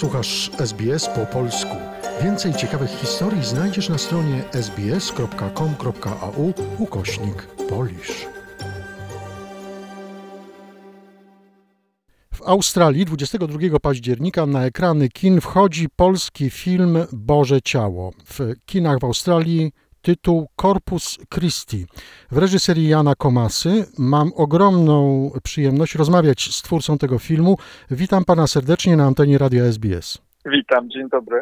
Słuchasz SBS po polsku. Więcej ciekawych historii znajdziesz na stronie sbs.com.au ukośnik polisz. W Australii 22 października na ekrany kin wchodzi polski film Boże Ciało. W kinach w Australii tytuł Corpus Christi w reżyserii Jana Komasy. Mam ogromną przyjemność rozmawiać z twórcą tego filmu. Witam pana serdecznie na antenie Radia SBS. Witam, dzień dobry.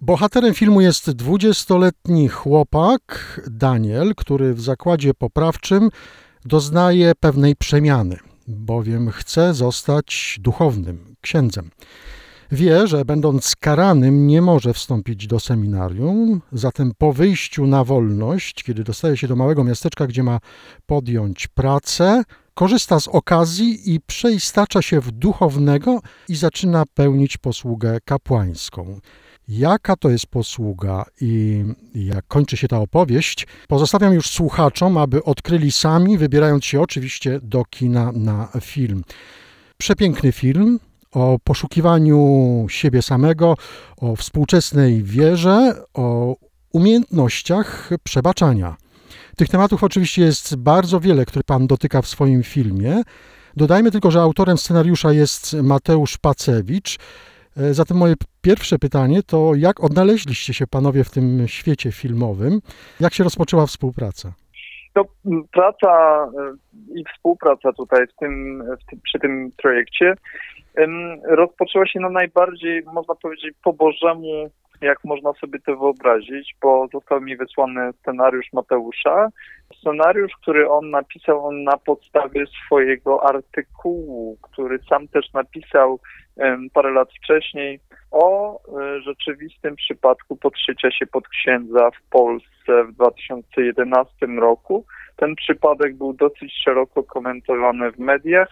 Bohaterem filmu jest 20-letni chłopak, Daniel, który w zakładzie poprawczym doznaje pewnej przemiany, bowiem chce zostać duchownym, księdzem. Wie, że będąc karanym nie może wstąpić do seminarium, zatem po wyjściu na wolność, kiedy dostaje się do małego miasteczka, gdzie ma podjąć pracę, korzysta z okazji i przeistacza się w duchownego i zaczyna pełnić posługę kapłańską. Jaka to jest posługa i jak kończy się ta opowieść, pozostawiam już słuchaczom, aby odkryli sami, wybierając się oczywiście do kina na film. Przepiękny film, o poszukiwaniu siebie samego, o współczesnej wierze, o umiejętnościach przebaczania. Tych tematów oczywiście jest bardzo wiele, które Pan dotyka w swoim filmie. Dodajmy tylko, że autorem scenariusza jest Mateusz Pacewicz. Zatem moje pierwsze pytanie to, jak odnaleźliście się Panowie w tym świecie filmowym? Jak się rozpoczęła współpraca? To praca i współpraca tutaj w tym, w tym, przy tym projekcie rozpoczęła się na najbardziej, można powiedzieć, po Bożemu, jak można sobie to wyobrazić, bo został mi wysłany scenariusz Mateusza. Scenariusz, który on napisał na podstawie swojego artykułu, który sam też napisał parę lat wcześniej o e, rzeczywistym przypadku podszycia się pod księdza w Polsce w 2011 roku. Ten przypadek był dosyć szeroko komentowany w mediach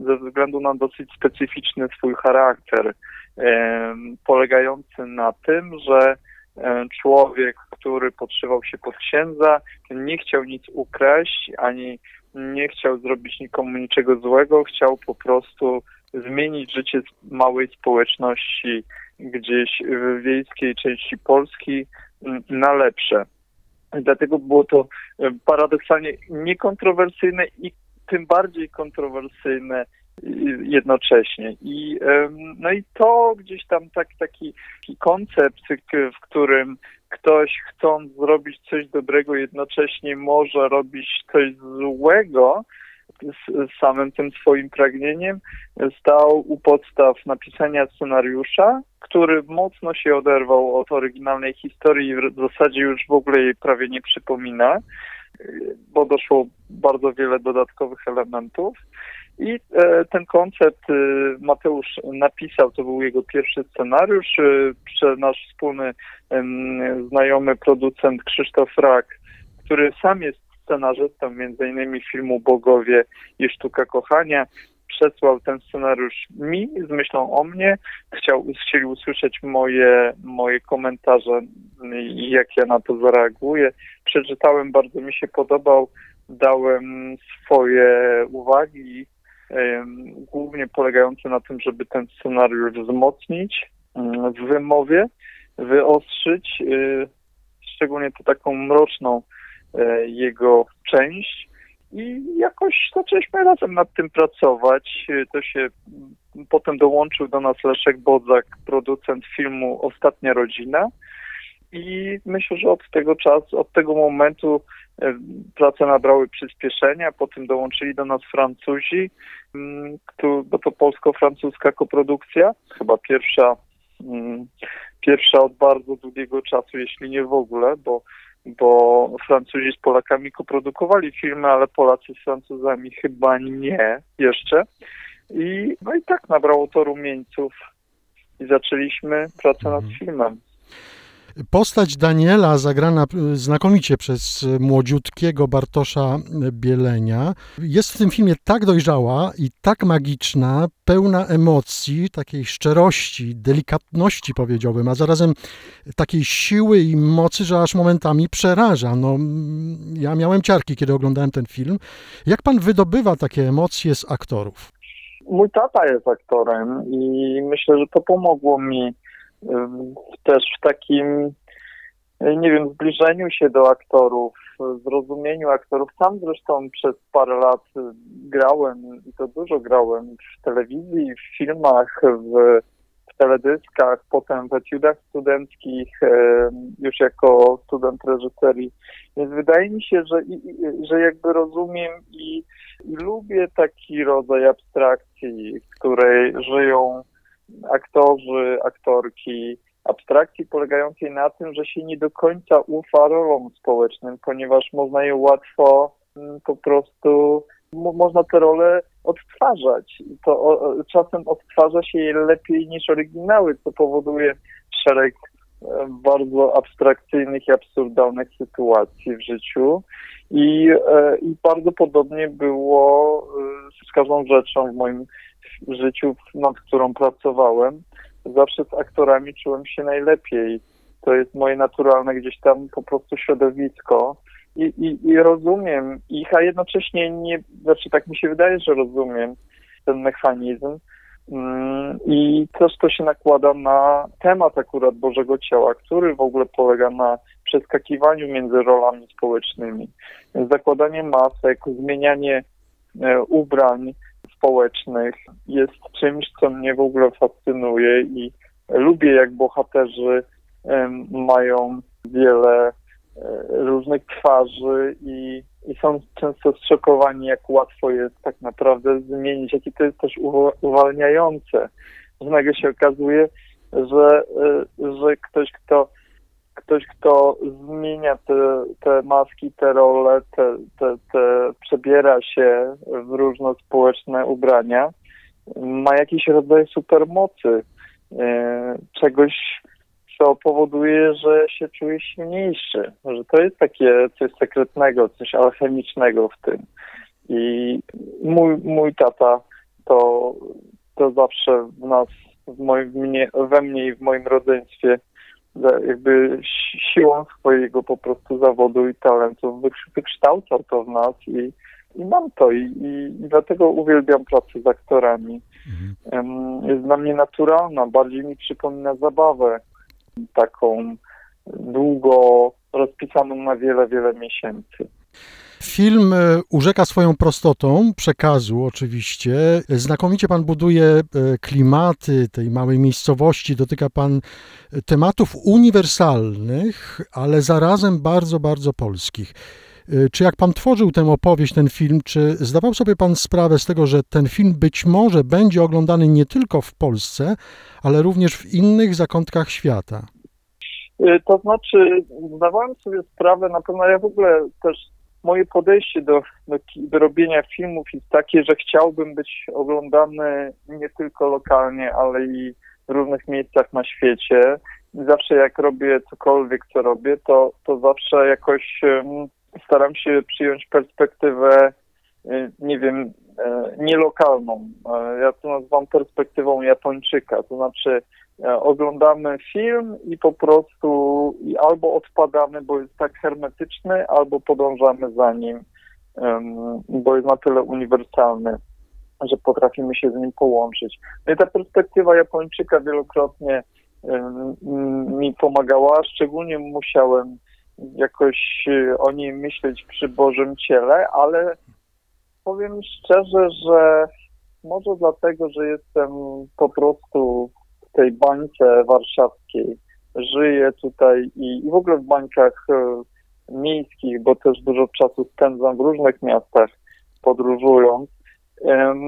ze względu na dosyć specyficzny swój charakter, polegający na tym, że człowiek, który podszywał się pod księdza, nie chciał nic ukraść, ani nie chciał zrobić nikomu niczego złego, chciał po prostu zmienić życie małej społeczności gdzieś w wiejskiej części Polski na lepsze. Dlatego było to paradoksalnie niekontrowersyjne i tym bardziej kontrowersyjne jednocześnie. I, no i to gdzieś tam tak, taki, taki koncept, w którym ktoś chcąc zrobić coś dobrego, jednocześnie może robić coś złego, z samym tym swoim pragnieniem, stał u podstaw napisania scenariusza, który mocno się oderwał od oryginalnej historii i w zasadzie już w ogóle jej prawie nie przypomina bo doszło bardzo wiele dodatkowych elementów. I e, ten koncept e, Mateusz napisał, to był jego pierwszy scenariusz. E, nasz wspólny znajomy producent Krzysztof Rak, który sam jest scenarzystą między innymi filmu Bogowie i Sztuka Kochania, przesłał ten scenariusz mi z myślą o mnie. Chciał, chcieli usłyszeć moje, moje komentarze i jak ja na to zareaguję. Przeczytałem, bardzo mi się podobał, dałem swoje uwagi, głównie polegające na tym, żeby ten scenariusz wzmocnić w wymowie, wyostrzyć, y, szczególnie to taką mroczną e, jego część i jakoś zaczęliśmy razem nad tym pracować. To się potem dołączył do nas Leszek Bodzak, producent filmu Ostatnia Rodzina. I myślę, że od tego czasu, od tego momentu e, prace nabrały przyspieszenia, potem dołączyli do nas Francuzi, mm, bo to polsko-francuska koprodukcja, chyba pierwsza, mm, pierwsza od bardzo długiego czasu, jeśli nie w ogóle, bo bo Francuzi z Polakami koprodukowali filmy, ale Polacy z Francuzami chyba nie jeszcze. I, no i tak nabrało to rumieńców i zaczęliśmy pracę nad mhm. filmem. Postać Daniela, zagrana znakomicie przez młodziutkiego Bartosza Bielenia, jest w tym filmie tak dojrzała i tak magiczna, pełna emocji, takiej szczerości, delikatności powiedziałbym, a zarazem takiej siły i mocy, że aż momentami przeraża. No, ja miałem ciarki, kiedy oglądałem ten film. Jak pan wydobywa takie emocje z aktorów? Mój tata jest aktorem i myślę, że to pomogło mi y, też w takim, y, nie wiem, zbliżeniu się do aktorów, zrozumieniu aktorów. Sam zresztą przez parę lat grałem i to dużo grałem w telewizji, w filmach, w, w teledyskach, potem w etiudach studenckich, y, już jako student reżyserii. Więc wydaje mi się, że, że jakby rozumiem i, i lubię taki rodzaj abstrakcji, w której żyją aktorzy, abstrakcji polegającej na tym, że się nie do końca ufa rolom społecznym, ponieważ można je łatwo mm, po prostu, mo- można te role odtwarzać. I to o, czasem odtwarza się je lepiej niż oryginały, co powoduje szereg bardzo abstrakcyjnych i absurdalnych sytuacji w życiu. I, e, i bardzo podobnie było e, z każdą rzeczą w moim życiu, nad którą pracowałem. Zawsze z aktorami czułem się najlepiej. To jest moje naturalne gdzieś tam po prostu środowisko. I, i, i rozumiem ich, a jednocześnie nie, znaczy tak mi się wydaje, że rozumiem ten mechanizm. Mm, I też to się nakłada na temat akurat Bożego Ciała, który w ogóle polega na przeskakiwaniu między rolami społecznymi. Zakładanie masek, zmienianie e, ubrań społecznych jest czymś, co mnie w ogóle fascynuje i lubię, jak bohaterzy mają wiele e, różnych twarzy i, i są często zszokowani, jak łatwo jest tak naprawdę zmienić, jakie to jest też uwa- uwalniające. Że nagle się okazuje, że, e, że ktoś, kto ktoś, kto zmienia te, te maski, te role, te, te, te przebiera się w różne społeczne ubrania, ma jakiś rodzaj supermocy, e, czegoś, co powoduje, że się czuje silniejszy, że to jest takie coś sekretnego, coś alchemicznego w tym. I mój, mój tata to, to zawsze w nas, w moim, mnie, we mnie i w moim rodzeństwie jakby si- siłą swojego po prostu zawodu i talentu wykształcał to w nas i, i mam to i, i, i dlatego uwielbiam pracę z aktorami. Em, Jest dla mnie naturalna, bardziej mi przypomina zabawę taką długo rozpisaną na wiele, wiele miesięcy. Film e, urzeka swoją prostotą przekazu, oczywiście. Znakomicie pan buduje e, klimaty tej małej miejscowości, dotyka pan e, tematów uniwersalnych, ale zarazem bardzo, bardzo polskich. Czy jak pan tworzył tę opowieść, ten film, czy zdawał sobie pan sprawę z tego, że ten film być może będzie oglądany nie tylko w Polsce, ale również w innych zakątkach świata? To znaczy, zdawałem sobie sprawę, na pewno ja w ogóle też moje podejście do, do, do robienia filmów jest takie, że chciałbym być oglądany nie tylko lokalnie, ale i w różnych miejscach na świecie. I zawsze jak robię cokolwiek, co robię, to, to zawsze jakoś staram się przyjąć perspektywę, y, nie wiem, e, nielokalną. E, Ja to nazywam perspektywą Japończyka, to znaczy oglądamy film i po prostu i albo odpadamy, bo jest tak hermetyczny, albo podążamy za nim, bo jest na tyle uniwersalny, że potrafimy się z nim połączyć. No i ta perspektywa Japończyka wielokrotnie mi pomagała, szczególnie musiałem jakoś e, o niej myśleć przy Bożym Ciele, ale powiem szczerze, że może dlatego, że jestem po prostu tej bańce warszawskiej. Żyję tutaj i, i w ogóle w bańkach e, miejskich, bo też dużo czasu spędzam w różnych miastach podróżując. Em,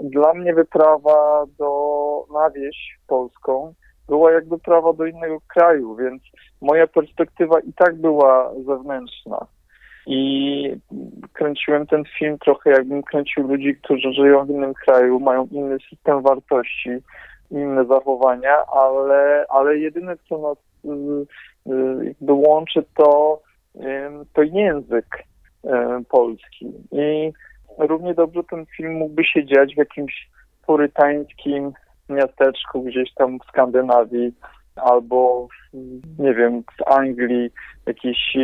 Dla mnie wyprawa do, na wieś polską była jak wyprawa do innego kraju, więc moja perspektywa i tak była zewnętrzna. I kręciłem ten film trochę jakbym kręcił ludzi, którzy żyją w innym kraju, mają inny system wartości, inne zachowania, ale, ale jedyne, co nas y, y, jakby łączy, to, to język y, polski. I równie dobrze ten film mógłby się dziać w jakimś purytańskim miasteczku gdzieś tam w Skandynawii, albo nie wiem, w Anglii jakieś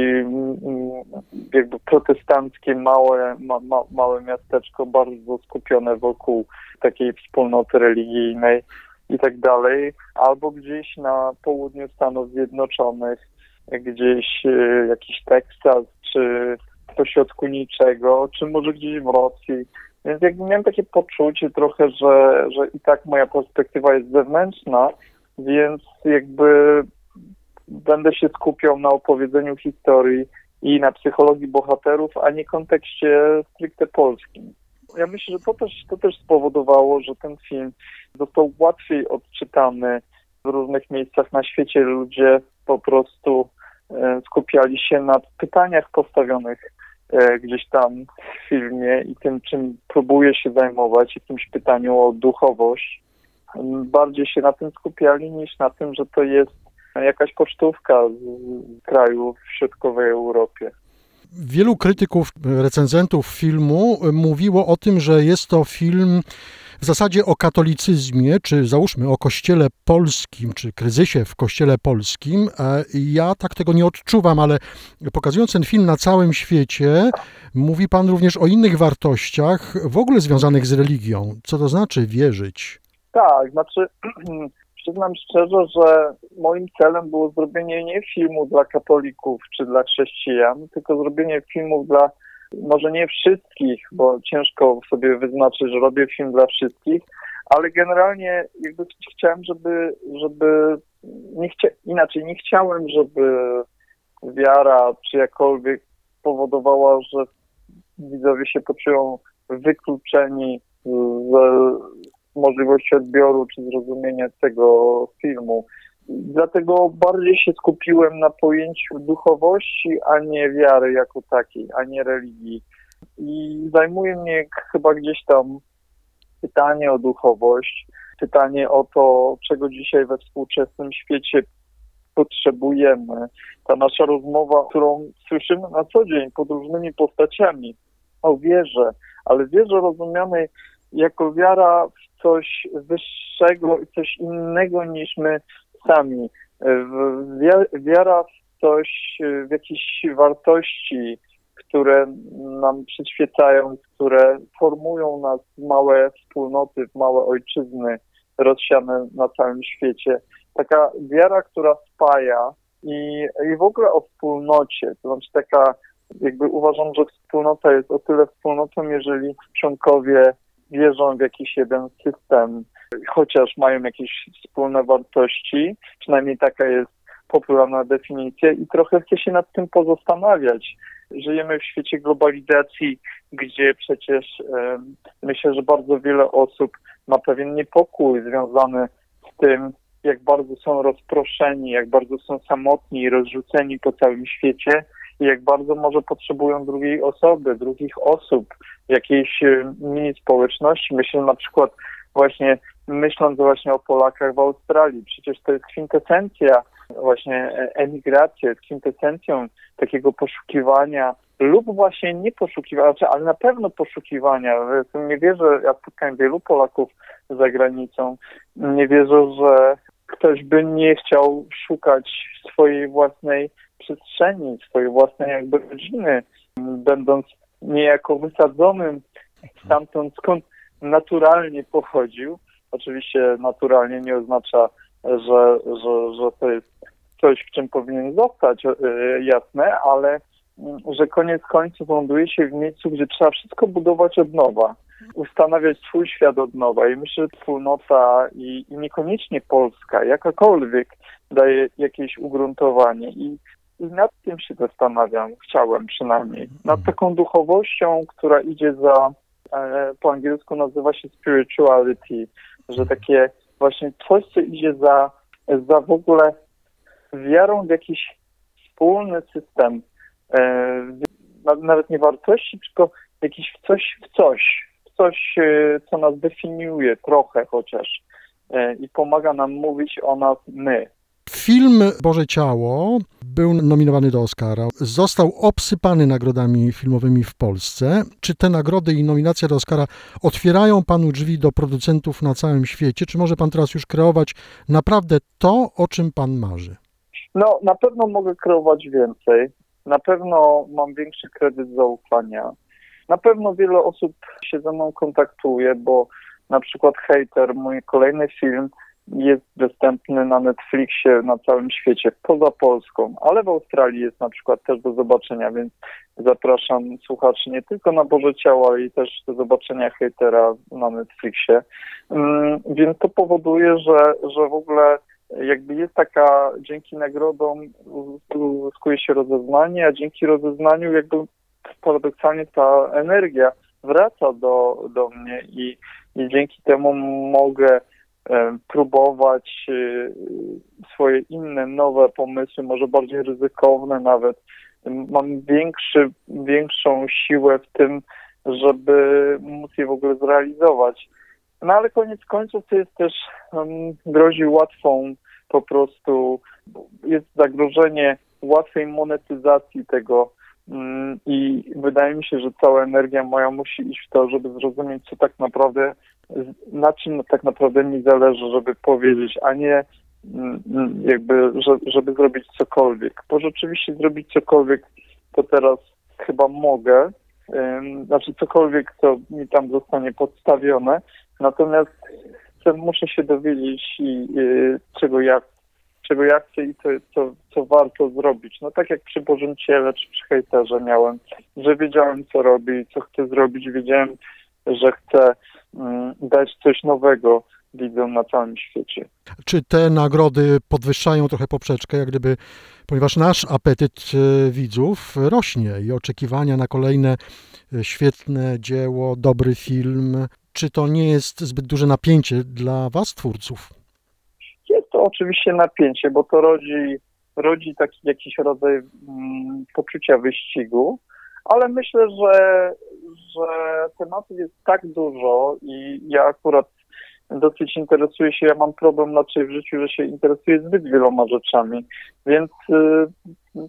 jakby protestanckie małe, ma, ma, małe miasteczko bardzo skupione wokół takiej wspólnoty religijnej i tak dalej, albo gdzieś na południu Stanów Zjednoczonych, gdzieś e, jakiś Teksas, czy pośrodku niczego, czy może gdzieś w Rosji. Więc jakby miałem takie poczucie trochę, że, że i tak moja perspektywa jest zewnętrzna, więc jakby będę się skupiał na opowiedzeniu historii i na psychologii bohaterów, a nie kontekście stricte polskim. Ja myślę, że to też, to też spowodowało, że ten film został łatwiej odczytany w różnych miejscach na świecie. Ludzie po prostu e, skupiali się na pytaniach postawionych e, gdzieś tam w filmie i tym, czym próbuje się zajmować, jakimś pytaniu o duchowość. Bardziej się na tym skupiali niż na tym, że to jest jakaś pocztówka z kraju w środkowej Europie. Wielu krytyków, recenzentów filmu mówiło o tym, że jest to film w zasadzie o katolicyzmie, czy załóżmy o kościele polskim, czy kryzysie w kościele polskim. Ja tak tego nie odczuwam, ale pokazując ten film na całym świecie, mówi Pan również o innych wartościach w ogóle związanych z religią. Co to znaczy wierzyć? Tak, znaczy przyznam szczerze, że moim celem było zrobienie nie filmu dla katolików czy dla chrześcijan, tylko zrobienie filmu dla może nie wszystkich, bo ciężko sobie wyznaczyć, że robię film dla wszystkich, ale generalnie jakby chciałem, żeby, żeby nie chcia, inaczej, nie chciałem, żeby wiara czy jakkolwiek powodowała, że widzowie się poczują wykluczeni z, możliwości odbioru czy zrozumienia tego filmu. Dlatego bardziej się skupiłem na pojęciu duchowości, a nie wiary jako takiej, a nie religii. I zajmuje mnie chyba gdzieś tam pytanie o duchowość, pytanie o to, czego dzisiaj we współczesnym świecie potrzebujemy. Ta nasza rozmowa, którą słyszymy na co dzień pod różnymi postaciami o wierze, ale wierze rozumianej jako wiara coś wyższego coś innego niż my sami. Wiara w coś, w jakieś wartości, które nam przyświecają, które formują nas w małe wspólnoty, w małe ojczyzny rozsiane na całym świecie. Taka wiara, która spaja i, i w ogóle o wspólnocie, to znaczy taka, jakby uważam, że wspólnota jest o tyle wspólnotą, jeżeli członkowie wierzą w jakiś jeden system, chociaż mają jakieś wspólne wartości, przynajmniej taka jest popularna definicja i trochę chcę się nad tym pozastanawiać. Żyjemy w świecie globalizacji, gdzie przecież e, myślę, że bardzo wiele osób ma pewien niepokój związany z tym, jak bardzo są rozproszeni, jak bardzo są samotni i rozrzuceni po całym świecie jak bardzo może potrzebują drugiej osoby, drugich osób, jakiejś e, mini społeczności. Myślę na przykład właśnie, myśląc właśnie o Polakach w Australii, przecież to jest kwintesencja właśnie e, emigracji, jest kwintesencją takiego poszukiwania lub właśnie nie poszukiwania, znaczy, ale na pewno poszukiwania. Nie wierzę, ja spotkałem wielu Polaków za granicą, nie wierzę, że ktoś by nie chciał szukać swojej własnej przestrzeni, swojej własnej jakby rodziny, będąc niejako wysadzonym stamtąd, skąd naturalnie pochodził. Oczywiście naturalnie nie oznacza, że, że, że to jest coś, w czym powinien zostać, e, jasne, ale że koniec końców ląduje się w miejscu, gdzie trzeba wszystko budować od nowa, ustanawiać swój świat od nowa. I myślę, że wspólnota i, i niekoniecznie Polska, jakakolwiek, daje jakieś ugruntowanie. I nad tym się zastanawiam, chciałem przynajmniej. Nad taką duchowością, która idzie za, e, po angielsku nazywa się spirituality, że takie właśnie coś, co idzie za, za w ogóle wiarą w jakiś wspólny system, nawet nie wartości, tylko jakiś coś w coś, w coś, e, co nas definiuje trochę chociaż i pomaga nam mówić o nas my. W Film Boże Ciało był nominowany do Oscara. Został obsypany nagrodami filmowymi w Polsce. Czy te nagrody i nominacja do Oscara otwierają panu drzwi do producentów na całym świecie? Czy może pan teraz już kreować naprawdę to, o czym pan marzy? No, na pewno mogę kreować więcej. Na pewno mam większy kredyt zaufania. Na pewno wiele osób się ze mną kontaktuje, bo na przykład Hater, mój kolejny film, jest dostępny na Netflixie na całym świecie, poza Polską, ale w Australii jest na przykład też do zobaczenia, więc zapraszam słuchaczy nie tylko na Boże Ciało, ale i też do zobaczenia Hatera na Netflixie. Mm, Więc to powoduje, że, że w ogóle jakby jest taka, dzięki nagrodom uzyskuje się rozeznanie, a dzięki rozeznaniu jakby paradoksalnie ta energia wraca do, do mnie i, i dzięki temu mogę e, próbować e, swoje inne, nowe pomysły, może bardziej ryzykowne nawet. Mam większy, większą siłę w tym, żeby móc je w ogóle zrealizować. No ale koniec końców to jest też um, grozi łatwą po prostu, jest zagrożenie łatwej monetyzacji tego mm, i wydaje mi się, że cała energia moja musi iść w to, żeby zrozumieć, co tak naprawdę, na czym tak naprawdę mi zależy, żeby powiedzieć, a nie mm, mm, jakby, że, żeby zrobić cokolwiek. Bo rzeczywiście zrobić cokolwiek, to teraz chyba mogę, znaczy cokolwiek, co mi tam zostanie podstawione, natomiast muszę się dowiedzieć, i, y, czego ja czego ja chcę i co, co, co warto zrobić. No tak jak przy Bożym Ciele czy przy hejterze miałem, że wiedziałem co robić, co chcę zrobić, wiedziałem, że chcę mm, dać coś nowego widzom na całym świecie. Czy te nagrody podwyższają trochę poprzeczkę, jak gdyby, ponieważ nasz apetyt e, widzów rośnie i oczekiwania na kolejne e, świetne dzieło, dobry film. Czy to nie jest zbyt duże napięcie dla was, twórców? Jest to oczywiście napięcie, bo to rodzi, rodzi taki jakiś rodzaj mm, poczucia wyścigu, ale myślę, że, że tematów jest tak dużo i ja akurat dosyć interesuję się, ja mam problem raczej w życiu, że się interesuję zbyt wieloma rzeczami, więc y,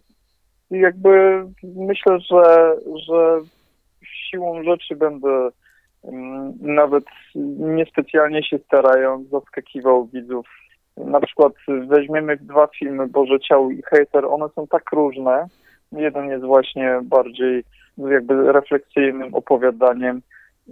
jakby myślę, że, że siłą rzeczy będę nawet niespecjalnie się starając, zaskakiwał widzów. Na przykład weźmiemy dwa filmy, Boże Ciało i Hater, one są tak różne. Jeden jest właśnie bardziej jakby refleksyjnym opowiadaniem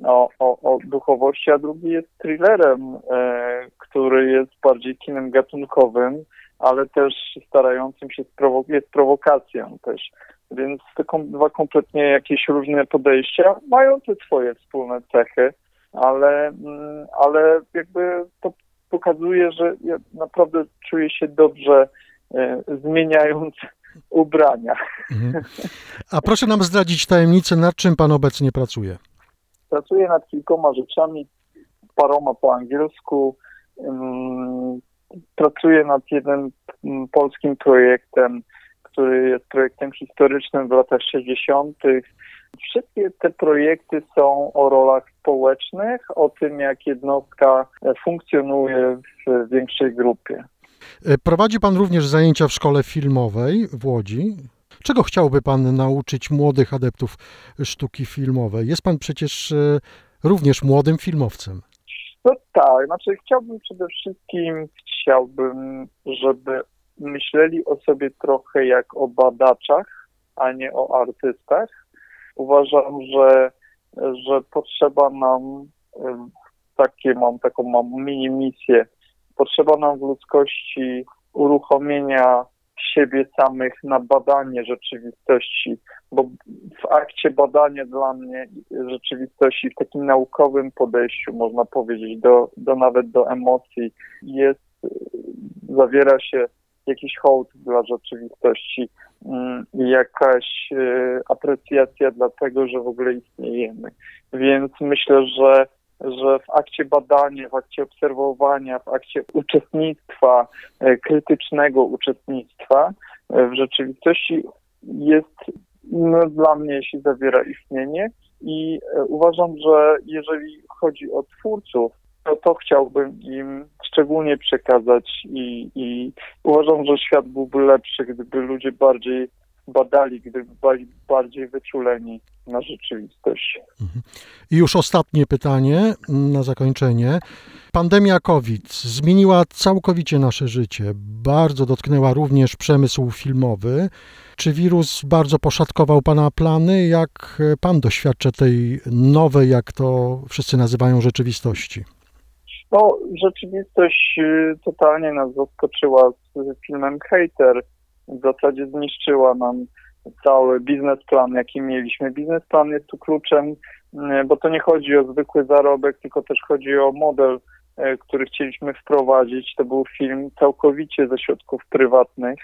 o, o, o duchowości, a drugi jest thrillerem, e, który jest bardziej kinem gatunkowym, ale też starającym się, jest prowokacją też. Więc kom- dwa kompletnie jakieś różne podejścia mają te swoje wspólne cechy, ale, mm, ale jakby to pokazuje, że ja naprawdę czuję się dobrze e, zmieniając ubrania. Mhm. A proszę nam zdradzić tajemnicę, nad czym pan obecnie pracuje. Pracuję nad kilkoma rzeczami, paroma po angielsku. Ym, Pracuję nad jednym mm, polskim projektem, który jest projektem historycznym w latach 60. Wszystkie te projekty są o rolach społecznych, o tym, jak jednostka funkcjonuje w większej grupie. E, Prowadzi pan również zajęcia w szkole filmowej w Łodzi. Czego chciałby pan nauczyć młodych adeptów sztuki filmowej? Jest pan przecież e, również młodym filmowcem. No tak, znaczy chciałbym przede wszystkim, chciałbym, żeby myśleli o sobie trochę jak o badaczach, a nie o artystach. Uważam, że, że potrzeba nam, takie mam, taką mam mini misję, potrzeba nam w ludzkości uruchomienia siebie samych na badanie rzeczywistości, bo w akcie badania dla mnie rzeczywistości, w takim naukowym podejściu, można powiedzieć, do, do nawet do emocji, jest, zawiera się jakiś hołd dla rzeczywistości mm, jakaś y, aprecjacja dla tego, że w ogóle istniejemy. Więc myślę, że że w akcie badania, w akcie obserwowania, w akcie uczestnictwa, e, krytycznego uczestnictwa e, w rzeczywistości jest no, dla mnie się zawiera istnienie i uważam, że jeżeli chodzi o twórców, to to chciałbym im, szczególnie przekazać i, i uważam, że świat byłby lepszy, gdyby ludzie bardziej badali, gdyby byli bardziej wyczuleni na rzeczywistość. I już ostatnie pytanie na zakończenie. Pandemia COVID zmieniła całkowicie nasze życie. Bardzo dotknęła również przemysł filmowy. Czy wirus bardzo poszatkował Pana plany? Jak Pan doświadcza tej nowej, jak to wszyscy nazywają, rzeczywistości? No, rzeczywistość y, totalnie nas zaskoczyła z filmem Hater. W zasadzie zniszczyła nam cały biznesplan, jaki mieliśmy. Biznesplan jest tu kluczem, y, bo to nie chodzi o zwykły zarobek, tylko też chodzi o model, y, który chcieliśmy wprowadzić. To był film całkowicie ze środków prywatnych,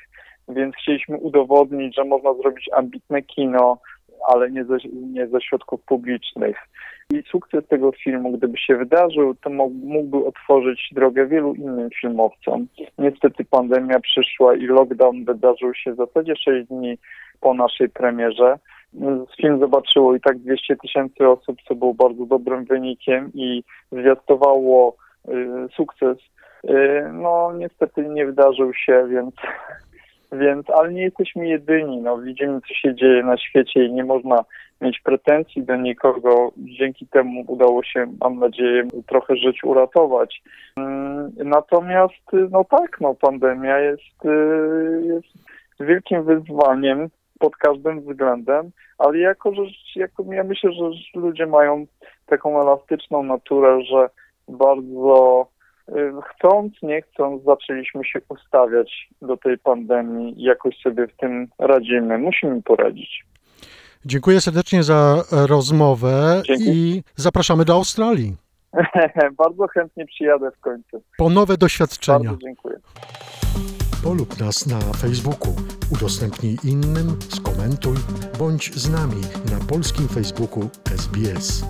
więc chcieliśmy udowodnić, że można zrobić ambitne kino, ale nie ze, nie ze środków publicznych. I sukces tego filmu, gdyby się wydarzył, to mógłby otworzyć drogę wielu innym filmowcom. Niestety pandemia przyszła i lockdown wydarzył się w zasadzie 6 dni po naszej premierze. Film zobaczyło i tak 200 tysięcy osób, co było bardzo dobrym wynikiem i zwiastowało y, sukces. Y, no niestety nie wydarzył się, więc więc, ale nie jesteśmy jedyni, no widzimy co się dzieje na świecie i nie można mieć pretensji do nikogo. Dzięki temu udało się, mam nadzieję, trochę żyć uratować. Mm, Natomiast, no tak, no pandemia jest, y, jest wielkim wyzwaniem pod każdym względem, ale jako, że jako, ja myślę, że ludzie mają taką elastyczną naturę, że bardzo chcąc, nie chcąc, zaczęliśmy się ustawiać do tej pandemii i jakoś sobie w tym radzimy. Musimy poradzić. Dziękuję serdecznie za rozmowę Dzięki. i zapraszamy do Australii Bardzo chętnie przyjadę w końcu. po nowe doświadczenia. Bardzo dziękuję. Polub nas na Facebooku, udostępnij innym, skomentuj, bądź z nami na polskim Facebooku SBS.